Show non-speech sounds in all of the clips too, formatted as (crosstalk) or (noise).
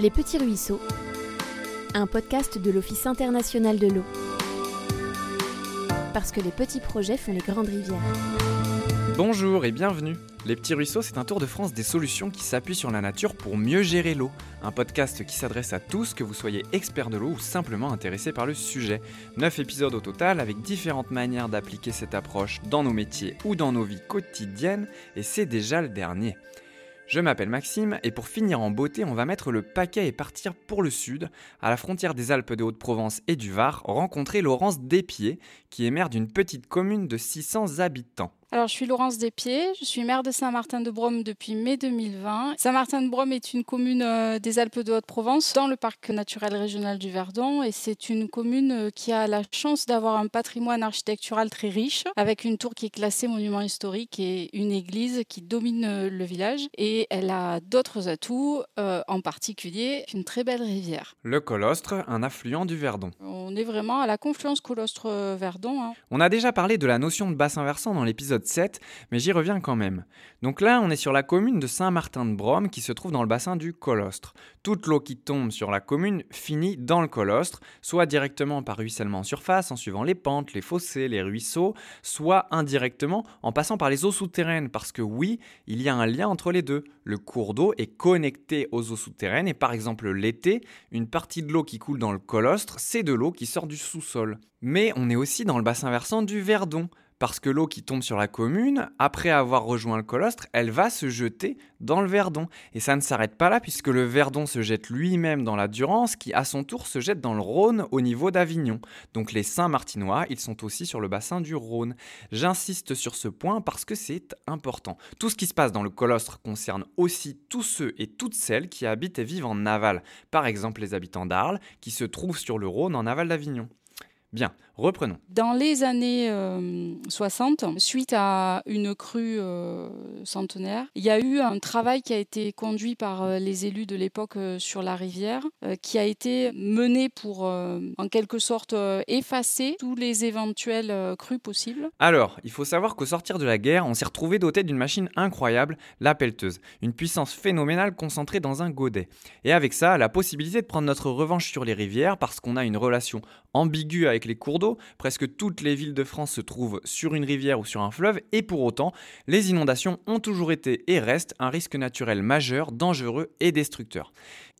Les Petits Ruisseaux, un podcast de l'Office international de l'eau. Parce que les petits projets font les grandes rivières. Bonjour et bienvenue. Les Petits Ruisseaux, c'est un tour de France des solutions qui s'appuient sur la nature pour mieux gérer l'eau. Un podcast qui s'adresse à tous, que vous soyez expert de l'eau ou simplement intéressé par le sujet. Neuf épisodes au total avec différentes manières d'appliquer cette approche dans nos métiers ou dans nos vies quotidiennes, et c'est déjà le dernier. Je m'appelle Maxime et pour finir en beauté, on va mettre le paquet et partir pour le sud, à la frontière des Alpes de Haute-Provence et du Var, rencontrer Laurence Despiers, qui est maire d'une petite commune de 600 habitants. Alors, je suis Laurence Despiers, je suis maire de Saint-Martin-de-Brome depuis mai 2020. Saint-Martin-de-Brome est une commune euh, des Alpes de Haute-Provence, dans le parc naturel régional du Verdon, et c'est une commune euh, qui a la chance d'avoir un patrimoine architectural très riche, avec une tour qui est classée monument historique et une église qui domine euh, le village. Et elle a d'autres atouts, en particulier une très belle rivière. Le Colostre, un affluent du Verdon. On est vraiment à la confluence Colostre-Verdon. Hein. On a déjà parlé de la notion de bassin versant dans l'épisode 7, mais j'y reviens quand même. Donc là, on est sur la commune de Saint-Martin-de-Brome qui se trouve dans le bassin du Colostre. Toute l'eau qui tombe sur la commune finit dans le Colostre, soit directement par ruissellement en surface en suivant les pentes, les fossés, les ruisseaux, soit indirectement en passant par les eaux souterraines, parce que oui, il y a un lien entre les deux. Le cours d'eau est connecté aux eaux souterraines et par exemple l'été, une partie de l'eau qui coule dans le Colostre, c'est de l'eau qui sort du sous-sol. Mais on est aussi dans le bassin versant du Verdon parce que l'eau qui tombe sur la commune, après avoir rejoint le colostre, elle va se jeter dans le Verdon. Et ça ne s'arrête pas là, puisque le Verdon se jette lui-même dans la Durance, qui à son tour se jette dans le Rhône au niveau d'Avignon. Donc les Saint-Martinois, ils sont aussi sur le bassin du Rhône. J'insiste sur ce point parce que c'est important. Tout ce qui se passe dans le colostre concerne aussi tous ceux et toutes celles qui habitent et vivent en aval. Par exemple les habitants d'Arles, qui se trouvent sur le Rhône en aval d'Avignon. Bien, reprenons. Dans les années 60, euh, suite à une crue euh, centenaire, il y a eu un travail qui a été conduit par euh, les élus de l'époque sur la rivière, qui a été mené pour, en quelque sorte, effacer tous les éventuels crues possibles. Alors, il faut savoir qu'au sortir de la guerre, on s'est retrouvé doté d'une machine incroyable, la pelleteuse, une puissance phénoménale concentrée dans un godet. Et avec ça, la possibilité de prendre notre revanche sur les rivières parce qu'on a une relation ambiguë avec les cours d'eau. Presque toutes les villes de France se trouvent sur une rivière ou sur un fleuve, et pour autant, les inondations ont toujours été et restent un risque naturel majeur, dangereux et destructeur.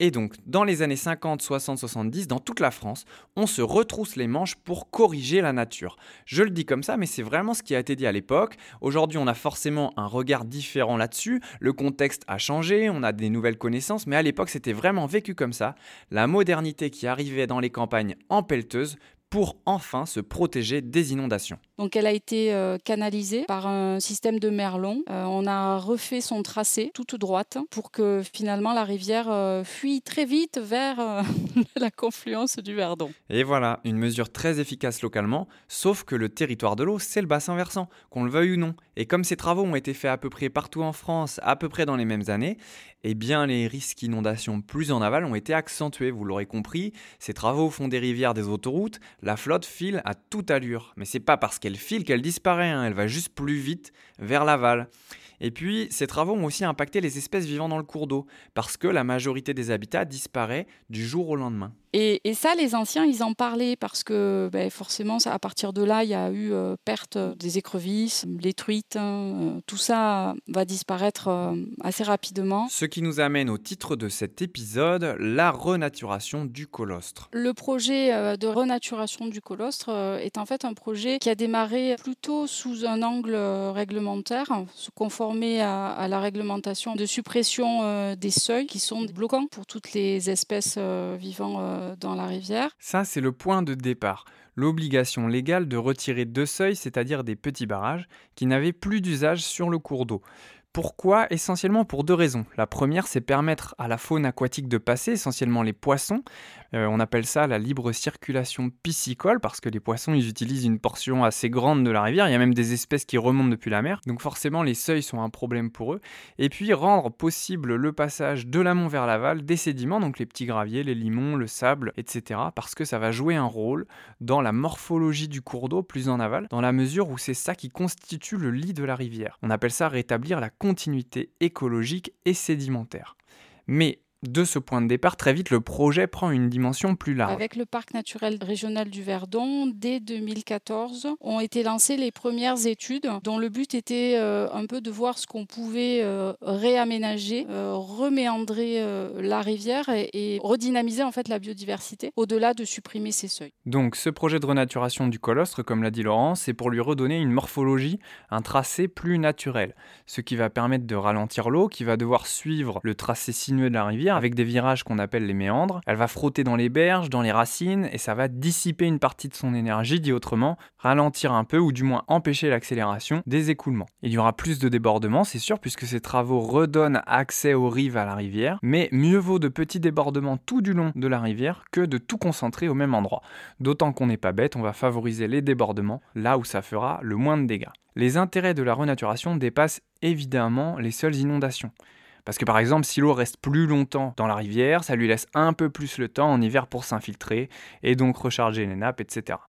Et donc, dans les années 50, 60, 70, dans toute la France, on se retrousse les manches pour corriger la nature. Je le dis comme ça, mais c'est vraiment ce qui a été dit à l'époque. Aujourd'hui, on a forcément un regard différent là-dessus. Le contexte a changé, on a des nouvelles connaissances, mais à l'époque, c'était vraiment vécu comme ça. La modernité qui arrivait dans les campagnes en pelleteuse pour enfin se protéger des inondations. Donc elle a été euh, canalisée par un système de merlon. Euh, on a refait son tracé toute droite pour que finalement la rivière euh, fuit très vite vers (laughs) la confluence du Verdon. Et voilà, une mesure très efficace localement, sauf que le territoire de l'eau, c'est le bassin versant, qu'on le veuille ou non. Et comme ces travaux ont été faits à peu près partout en France, à peu près dans les mêmes années, eh bien les risques d'inondation plus en aval ont été accentués, vous l'aurez compris. Ces travaux font des rivières, des autoroutes, la flotte file à toute allure. Mais c'est pas parce qu'elle file qu'elle disparaît, hein. elle va juste plus vite vers l'aval. Et puis, ces travaux ont aussi impacté les espèces vivant dans le cours d'eau, parce que la majorité des habitats disparaît du jour au lendemain. Et, ça, les anciens, ils en parlaient parce que ben, forcément, à partir de là, il y a eu euh, perte des écrevisses, les truites, hein, euh, tout ça va disparaître euh, assez rapidement. Ce qui nous amène au titre de cet épisode, la renaturation du colostre. Le projet de renaturation du colostre est en fait un projet qui a démarré plutôt sous un angle réglementaire, se conformer à, à la réglementation de suppression des seuils qui sont bloquants pour toutes les espèces vivant euh, dans la rivière. Ça, c'est le point de départ. L'obligation légale de retirer deux seuils, c'est-à-dire des petits barrages, qui n'avaient plus d'usage sur le cours d'eau. Pourquoi Essentiellement pour deux raisons. La première, c'est permettre à la faune aquatique de passer, essentiellement les poissons. Euh, on appelle ça la libre circulation piscicole parce que les poissons, ils utilisent une portion assez grande de la rivière. Il y a même des espèces qui remontent depuis la mer. Donc forcément, les seuils sont un problème pour eux. Et puis rendre possible le passage de l'amont vers l'aval des sédiments, donc les petits graviers, les limons, le sable, etc. Parce que ça va jouer un rôle dans la morphologie du cours d'eau plus en aval, dans la mesure où c'est ça qui constitue le lit de la rivière. On appelle ça rétablir la continuité écologique et sédimentaire. Mais De ce point de départ, très vite, le projet prend une dimension plus large. Avec le parc naturel régional du Verdon, dès 2014, ont été lancées les premières études dont le but était euh, un peu de voir ce qu'on pouvait euh, réaménager, euh, reméandrer la rivière et, redynamiser en fait la biodiversité au-delà de supprimer ces seuils. Donc ce projet de renaturation du colostre, comme l'a dit Laurent, c'est pour lui redonner une morphologie, un tracé plus naturel, ce qui va permettre de ralentir l'eau qui va devoir suivre le tracé sinueux de la rivière avec des virages qu'on appelle les méandres. Elle va frotter dans les berges, dans les racines, et ça va dissiper une partie de son énergie, dit autrement, ralentir un peu ou du moins empêcher l'accélération des écoulements. Il y aura plus de débordements, c'est sûr, puisque ces travaux redonnent accès aux rives à la rivière, mais mieux vaut de petits débordements tout du long de la rivière que de tout concentrer au même endroit. D'autant qu'on n'est pas bête, on va favoriser les débordements là où ça fera le moins de dégâts. Les intérêts de la renaturation dépassent évidemment les seules inondations. Parce que par exemple, si l'eau reste plus longtemps dans la rivière, ça lui laisse un peu plus le temps en hiver pour s'infiltrer et donc recharger les nappes, etc.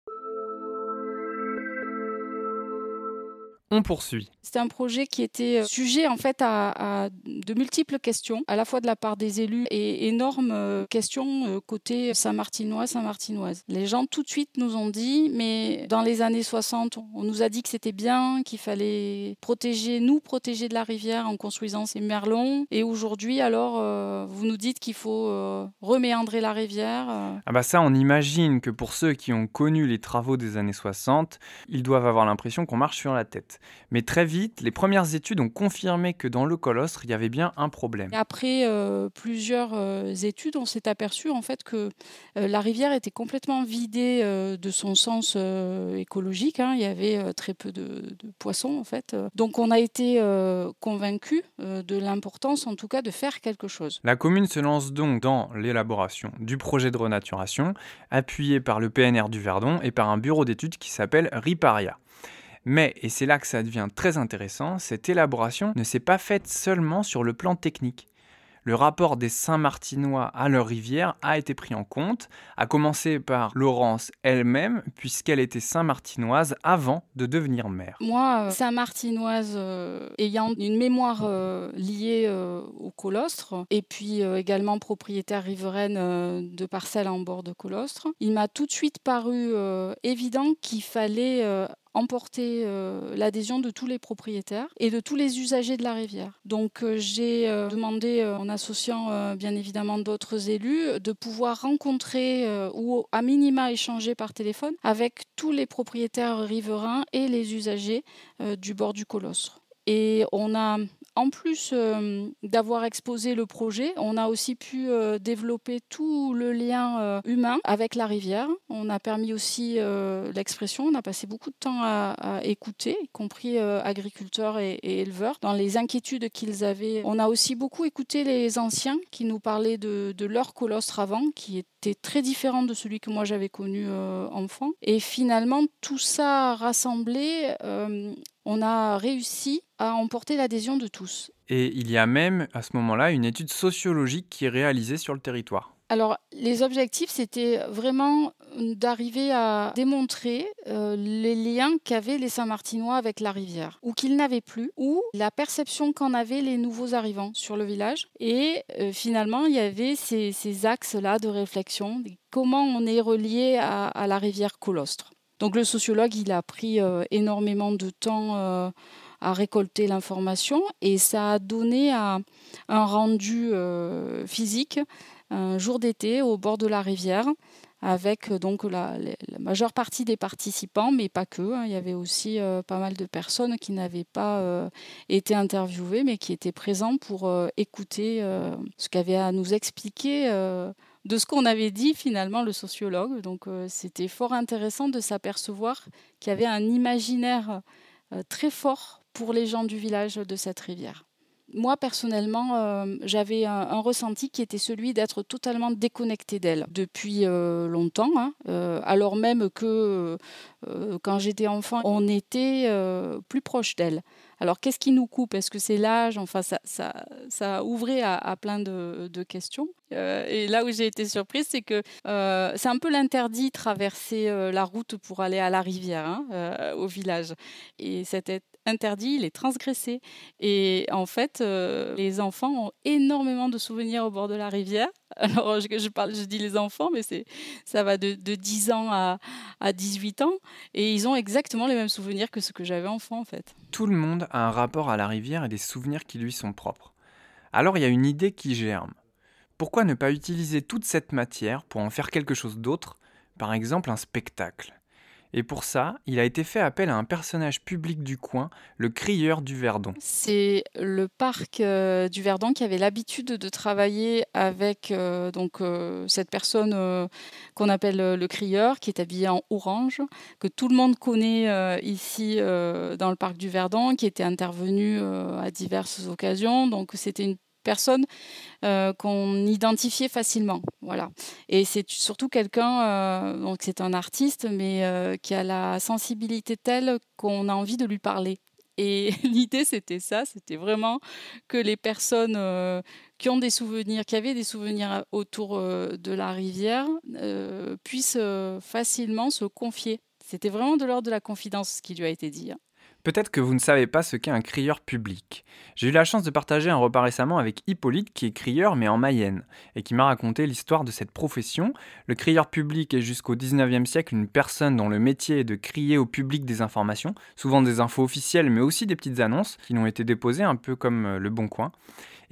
On poursuit. C'était un projet qui était euh, sujet en fait à, de multiples questions, à la fois de la part des élus et énormes euh, questions euh, côté Saint-Martinois, Saint-Martinoise. Les gens tout de suite nous ont dit, mais dans les années 60, on nous a dit que c'était bien, qu'il fallait protéger, nous protéger de la rivière en construisant ces merlons. Et aujourd'hui, alors, vous nous dites qu'il faut reméandrer la rivière. Ah bah ça, on imagine que pour ceux qui ont connu les travaux des années 60, ils doivent avoir l'impression qu'on marche sur la tête. Mais très vite, les premières études ont confirmé que dans le colostre, il y avait bien un problème. Après euh, plusieurs euh, études, on s'est aperçu en fait que euh, la rivière était complètement vidée de son sens écologique. Hein. Il y avait très peu de, poissons en fait. Donc on a été convaincus de l'importance en tout cas de faire quelque chose. La commune se lance donc dans l'élaboration du projet de renaturation, appuyé par le PNR du Verdon et par un bureau d'études qui s'appelle Riparia. Mais, et c'est là que ça devient très intéressant, cette élaboration ne s'est pas faite seulement sur le plan technique. Le rapport des Saint-Martinois à leur rivière a été pris en compte, à commencer par Laurence elle-même, puisqu'elle était Saint-Martinoise avant de devenir mère. Moi, euh, Saint-Martinoise, euh, ayant une mémoire euh, liée au colostre, et puis également propriétaire riveraine de parcelles en bord de colostre, il m'a tout de suite paru évident qu'il fallait emporter euh, l'adhésion de tous les propriétaires et de tous les usagers de la rivière. Donc euh, j'ai euh, demandé, en associant bien évidemment d'autres élus, de pouvoir rencontrer ou à minima échanger par téléphone avec tous les propriétaires riverains et les usagers du bord du colostre. Et on a en plus euh, d'avoir exposé le projet, on a aussi pu euh, développer tout le lien euh, humain avec la rivière. On a permis aussi l'expression. On a passé beaucoup de temps à, écouter, y compris agriculteurs et, éleveurs, dans les inquiétudes qu'ils avaient. On a aussi beaucoup écouté les anciens qui nous parlaient de, leur colostre avant, qui était très différent de celui que moi j'avais connu enfant. Et finalement, tout ça rassemblé on a réussi à emporter l'adhésion de tous. Et il y a même à ce moment-là une étude sociologique qui est réalisée sur le territoire. Alors, les objectifs, c'était vraiment d'arriver à démontrer euh, les liens qu'avaient les Saint-Martinois avec la rivière, ou qu'ils n'avaient plus, ou la perception qu'en avaient les nouveaux arrivants sur le village. Et euh, finalement, il y avait ces, axes-là de réflexion, comment on est relié à la rivière Colostre. Donc le sociologue, il a pris euh, énormément de temps à récolter l'information et ça a donné un rendu euh, physique un jour d'été au bord de la rivière avec donc la, majeure partie des participants, mais pas que. Hein. Il y avait aussi pas mal de personnes qui n'avaient pas été interviewées, mais qui étaient présents pour écouter ce qu'avait à nous expliquer de ce qu'on avait dit finalement le sociologue. Donc euh, c'était fort intéressant de s'apercevoir qu'il y avait un imaginaire euh, très fort pour les gens du village de cette rivière. Moi, personnellement, euh, j'avais un, ressenti qui était celui d'être totalement déconnecté d'elle depuis longtemps, hein. alors même que quand j'étais enfant, on était plus proche d'elle. Alors, qu'est-ce qui nous coupe? Est-ce que c'est l'âge? Enfin, ça, ça, ça ouvrait à, plein de, questions. et là où j'ai été surprise, c'est que c'est un peu l'interdit traverser la route pour aller à la rivière, hein, au village. Et cet interdit, il est transgressé. Et en fait, les enfants ont énormément de souvenirs au bord de la rivière. (laughs) Alors, je, je, parle, je dis les enfants, mais c'est, ça va de, de 10 ans à, à 18 ans. Et ils ont exactement les mêmes souvenirs que ce que j'avais enfant, en fait. Tout le monde a un rapport à la rivière et des souvenirs qui lui sont propres. Alors, il y a une idée qui germe. Pourquoi ne pas utiliser toute cette matière pour en faire quelque chose d'autre, par exemple un spectacle et pour ça, il a été fait appel à un personnage public du coin, le crieur du Verdon. C'est le parc euh, du Verdon qui avait l'habitude de travailler avec euh, donc, euh, cette personne qu'on appelle le crieur, qui est habillé en orange, que tout le monde connaît ici dans le parc du Verdon, qui était intervenu à diverses occasions. Donc c'était une personne euh, qu'on identifiait facilement. Voilà. Et c'est surtout quelqu'un, euh, donc c'est un artiste, mais euh, qui a la sensibilité telle qu'on a envie de lui parler. Et (laughs) l'idée, c'était ça, c'était vraiment que les personnes qui ont des souvenirs, qui avaient des souvenirs autour de la rivière, puissent facilement se confier. C'était vraiment de l'ordre de la confidence ce qui lui a été dit. Hein. Peut-être que vous ne savez pas ce qu'est un crieur public. J'ai eu la chance de partager un repas récemment avec Hippolyte, qui est crieur mais en Mayenne, et qui m'a raconté l'histoire de cette profession. Le crieur public est jusqu'au 19e siècle une personne dont le métier est de crier au public des informations, souvent des infos officielles mais aussi des petites annonces qui n'ont été déposées un peu comme euh, le Bon Coin.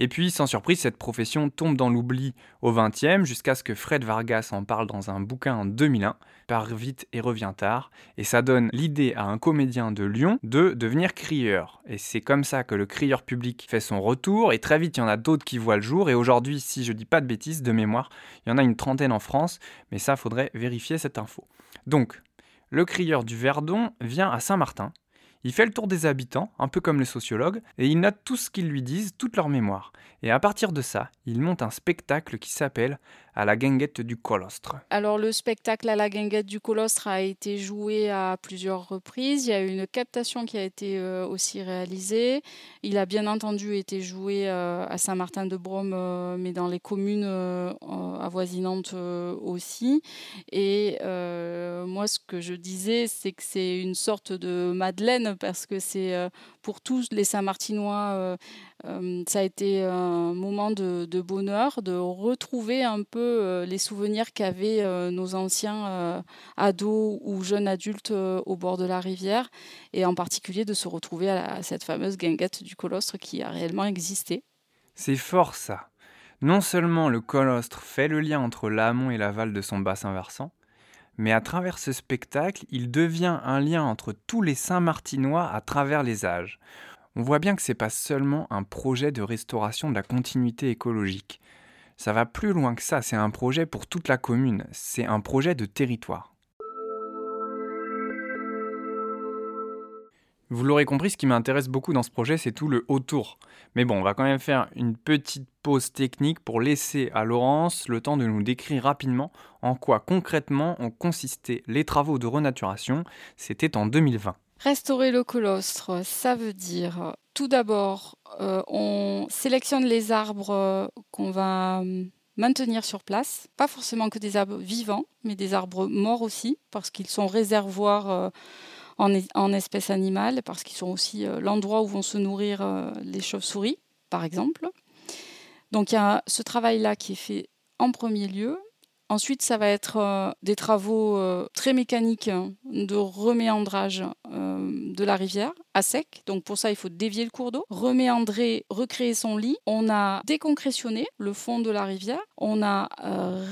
Et puis, sans surprise, cette profession tombe dans l'oubli au XXe jusqu'à ce que Fred Vargas en parle dans un bouquin en 2001, Part vite et revient tard, et ça donne l'idée à un comédien de Lyon de devenir crieur. Et c'est comme ça que le crieur public fait son retour, et très vite il y en a d'autres qui voient le jour, et aujourd'hui, si je dis pas de bêtises, de mémoire, il y en a une trentaine en France, mais ça faudrait vérifier cette info. Donc, le crieur du Verdon vient à Saint-Martin, il fait le tour des habitants, un peu comme les sociologues, et il note tout ce qu'ils lui disent, toute leur mémoire. Et à partir de ça, il monte un spectacle qui s'appelle à la guinguette du colostre. Alors le spectacle à la guinguette du colostre a été joué à plusieurs reprises. Il y a eu une captation qui a été euh, aussi réalisée. Il a bien entendu été joué euh, à Saint-Martin-de-Brome, euh, mais dans les communes avoisinantes aussi. Et moi, ce que je disais, c'est que c'est une sorte de Madeleine parce que c'est pour tous les Saint-Martinois, ça a été un moment de bonheur de retrouver un peu euh, les souvenirs qu'avaient euh, nos anciens euh, ados ou jeunes adultes au bord de la rivière, et en particulier de se retrouver à, cette fameuse guinguette du colostre qui a réellement existé. C'est fort ça. Non seulement le colostre fait le lien entre l'amont et l'aval de son bassin versant, mais à travers ce spectacle, il devient un lien entre tous les Saint-Martinois à travers les âges. On voit bien que ce n'est pas seulement un projet de restauration de la continuité écologique, ça va plus loin que ça, c'est un projet pour toute la commune, c'est un projet de territoire. Vous l'aurez compris, ce qui m'intéresse beaucoup dans ce projet, c'est tout le autour. Mais bon, on va quand même faire une petite pause technique pour laisser à Laurence le temps de nous décrire rapidement en quoi concrètement ont consisté les travaux de renaturation. C'était en 2020. Restaurer le colostre, ça veut dire tout d'abord, euh, on sélectionne les arbres euh, qu'on va hum, maintenir sur place. Pas forcément que des arbres vivants, mais des arbres morts aussi, parce qu'ils sont réservoirs euh, en, espèces animales, parce qu'ils sont aussi l'endroit où vont se nourrir les chauves-souris, par exemple. Donc il y a ce travail-là qui est fait en premier lieu. Ensuite, ça va être euh, des travaux euh, très mécaniques hein, de reméandrage euh, de la rivière à sec. Donc pour ça, il faut dévier le cours d'eau, reméandrer, recréer son lit. On a déconcressionné le fond de la rivière. On a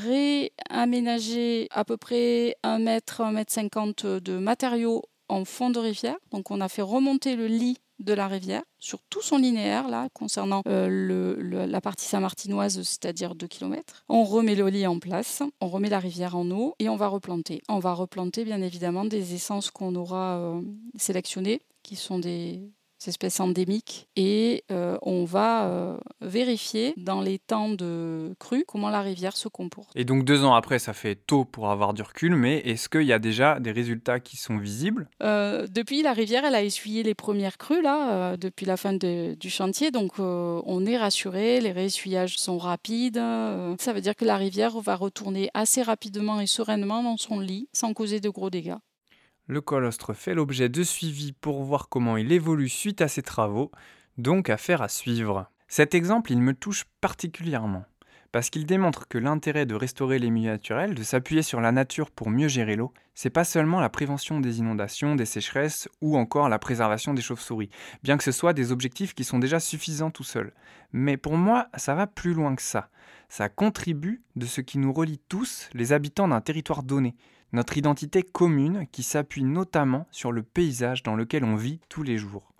réaménagé à peu près 1 mètre, 1 mètre 50 de matériaux en fond de rivière. Donc on a fait remonter le lit de la rivière sur tout son linéaire là concernant euh, la partie saint-martinoise c'est-à-dire 2 km. On remet le lit en place, on remet la rivière en eau et on va replanter. On va replanter bien évidemment des essences qu'on aura euh, sélectionnées qui sont des espèce endémique, et euh, on va euh, vérifier dans les temps de crue comment la rivière se comporte. Et donc deux ans après, ça fait tôt pour avoir du recul, mais est-ce qu'il y a déjà des résultats qui sont visibles? Euh, Depuis, la rivière, elle a essuyé les premières crues, là, depuis la fin du chantier, donc on est rassuré, les réessuyages sont rapides, ça veut dire que la rivière va retourner assez rapidement et sereinement dans son lit, sans causer de gros dégâts. Le colostre fait l'objet de suivi pour voir comment il évolue suite à ses travaux, donc affaire à suivre. Cet exemple, il me touche particulièrement, parce qu'il démontre que l'intérêt de restaurer les milieux naturels, de s'appuyer sur la nature pour mieux gérer l'eau, c'est pas seulement la prévention des inondations, des sécheresses ou encore la préservation des chauves-souris, bien que ce soit des objectifs qui sont déjà suffisants tout seuls. Mais pour moi, ça va plus loin que ça. Ça contribue de ce qui nous relie tous, les habitants d'un territoire donné, notre identité commune qui s'appuie notamment sur le paysage dans lequel on vit tous les jours.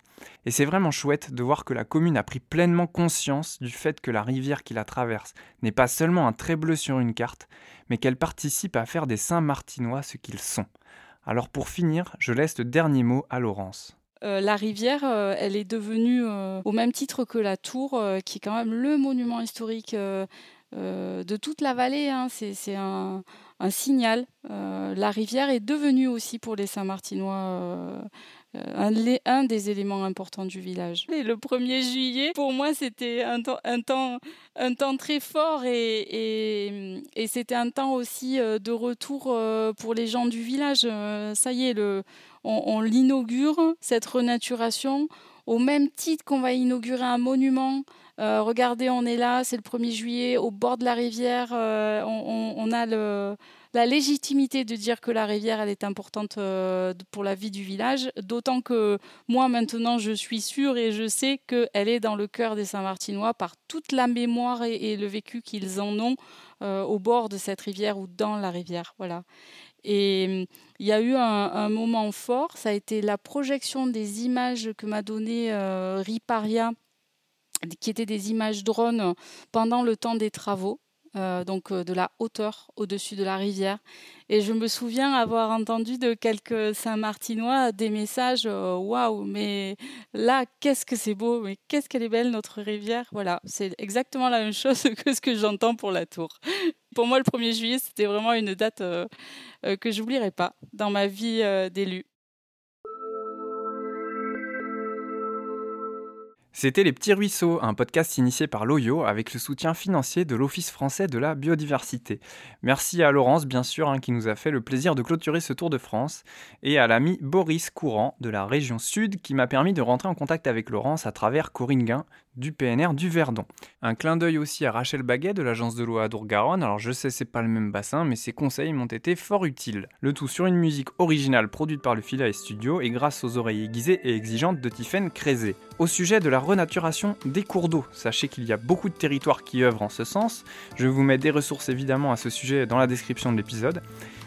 Et c'est vraiment chouette de voir que la commune a pris pleinement conscience du fait que la rivière qui la traverse n'est pas seulement un trait bleu sur une carte, mais qu'elle participe à faire des Saint-Martinois ce qu'ils sont. Alors pour finir, je laisse le dernier mot à Laurence. Euh, la rivière, euh, elle est devenue, euh, au même titre que la tour, qui est quand même le monument historique de toute la vallée. Hein. C'est un, un signal. Euh, la rivière est devenue aussi pour les Saint-Martinois euh, euh, un, des éléments importants du village. Et le 1er juillet, pour moi, c'était un, temps, très fort et, c'était un temps aussi de retour pour les gens du village. Ça y est, on, on l'inaugure, cette renaturation, au même titre qu'on va inaugurer un monument euh, regardez, on est là, c'est le 1er juillet, au bord de la rivière. Euh, on, a la légitimité de dire que la rivière, elle est importante euh, pour la vie du village. D'autant que moi, maintenant, je suis sûre et je sais qu'elle est dans le cœur des Saint-Martinois par toute la mémoire et, le vécu qu'ils en ont au bord de cette rivière ou dans la rivière. Voilà. Et il y a eu un, moment fort, ça a été la projection des images que m'a donné Riparia qui étaient des images drones pendant le temps des travaux. Euh, donc euh, de la hauteur au-dessus de la rivière. Et je me souviens avoir entendu de quelques Saint-Martinois des messages euh, Waouh, mais là, qu'est-ce que c'est beau, mais qu'est-ce qu'elle est belle notre rivière. Voilà, c'est exactement la même chose (laughs) que ce que j'entends pour la tour. Pour moi, le 1er juillet, c'était vraiment une date que je n'oublierai pas dans ma vie d'élu. C'était Les Petits Ruisseaux, un podcast initié par l'OYO avec le soutien financier de l'Office français de la biodiversité. Merci à Laurence, bien sûr, hein, qui nous a fait le plaisir de clôturer ce Tour de France, et à l'ami Boris Courant de la région Sud qui m'a permis de rentrer en contact avec Laurence à travers Corinne du PNR du Verdon. Un clin d'œil aussi à Rachel Baguet de l'agence de l'eau à Dourgaronne. Alors je sais c'est pas le même bassin, mais ses conseils m'ont été fort utiles. Le tout sur une musique originale produite par le Philae Studio et grâce aux oreilles aiguisées et exigeantes de Tiffaine Crézé. Au sujet de la renaturation des cours d'eau, sachez qu'il y a beaucoup de territoires qui œuvrent en ce sens. Je vous mets des ressources évidemment à ce sujet dans la description de l'épisode.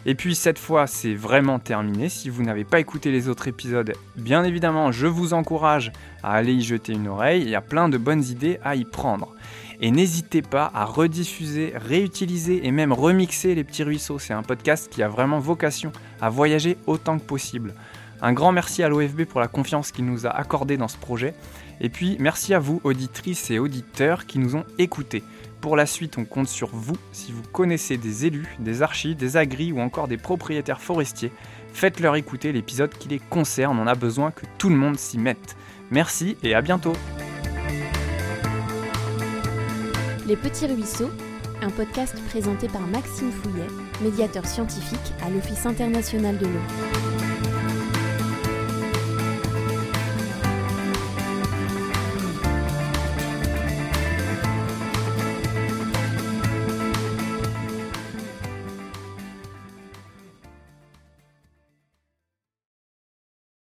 Et puis cette fois, c'est vraiment terminé. Si vous n'avez pas écouté les autres épisodes, bien évidemment, je vous encourage à aller y jeter une oreille. Il y plein de bonnes idées à y prendre. Et n'hésitez pas à rediffuser, réutiliser et même remixer les petits ruisseaux. C'est un podcast qui a vraiment vocation à voyager autant que possible. Un grand merci à l'OFB pour la confiance qu'il nous a accordée dans ce projet. Et puis merci à vous, auditrices et auditeurs, qui nous ont écoutés. Pour la suite, on compte sur vous. Si vous connaissez des élus, des archis, des agris ou encore des propriétaires forestiers, faites-leur écouter l'épisode qui les concerne. On a besoin que tout le monde s'y mette. Merci et à bientôt. Les Petits Ruisseaux, un podcast présenté par Maxime Fouillet, médiateur scientifique à l'Office international de l'eau.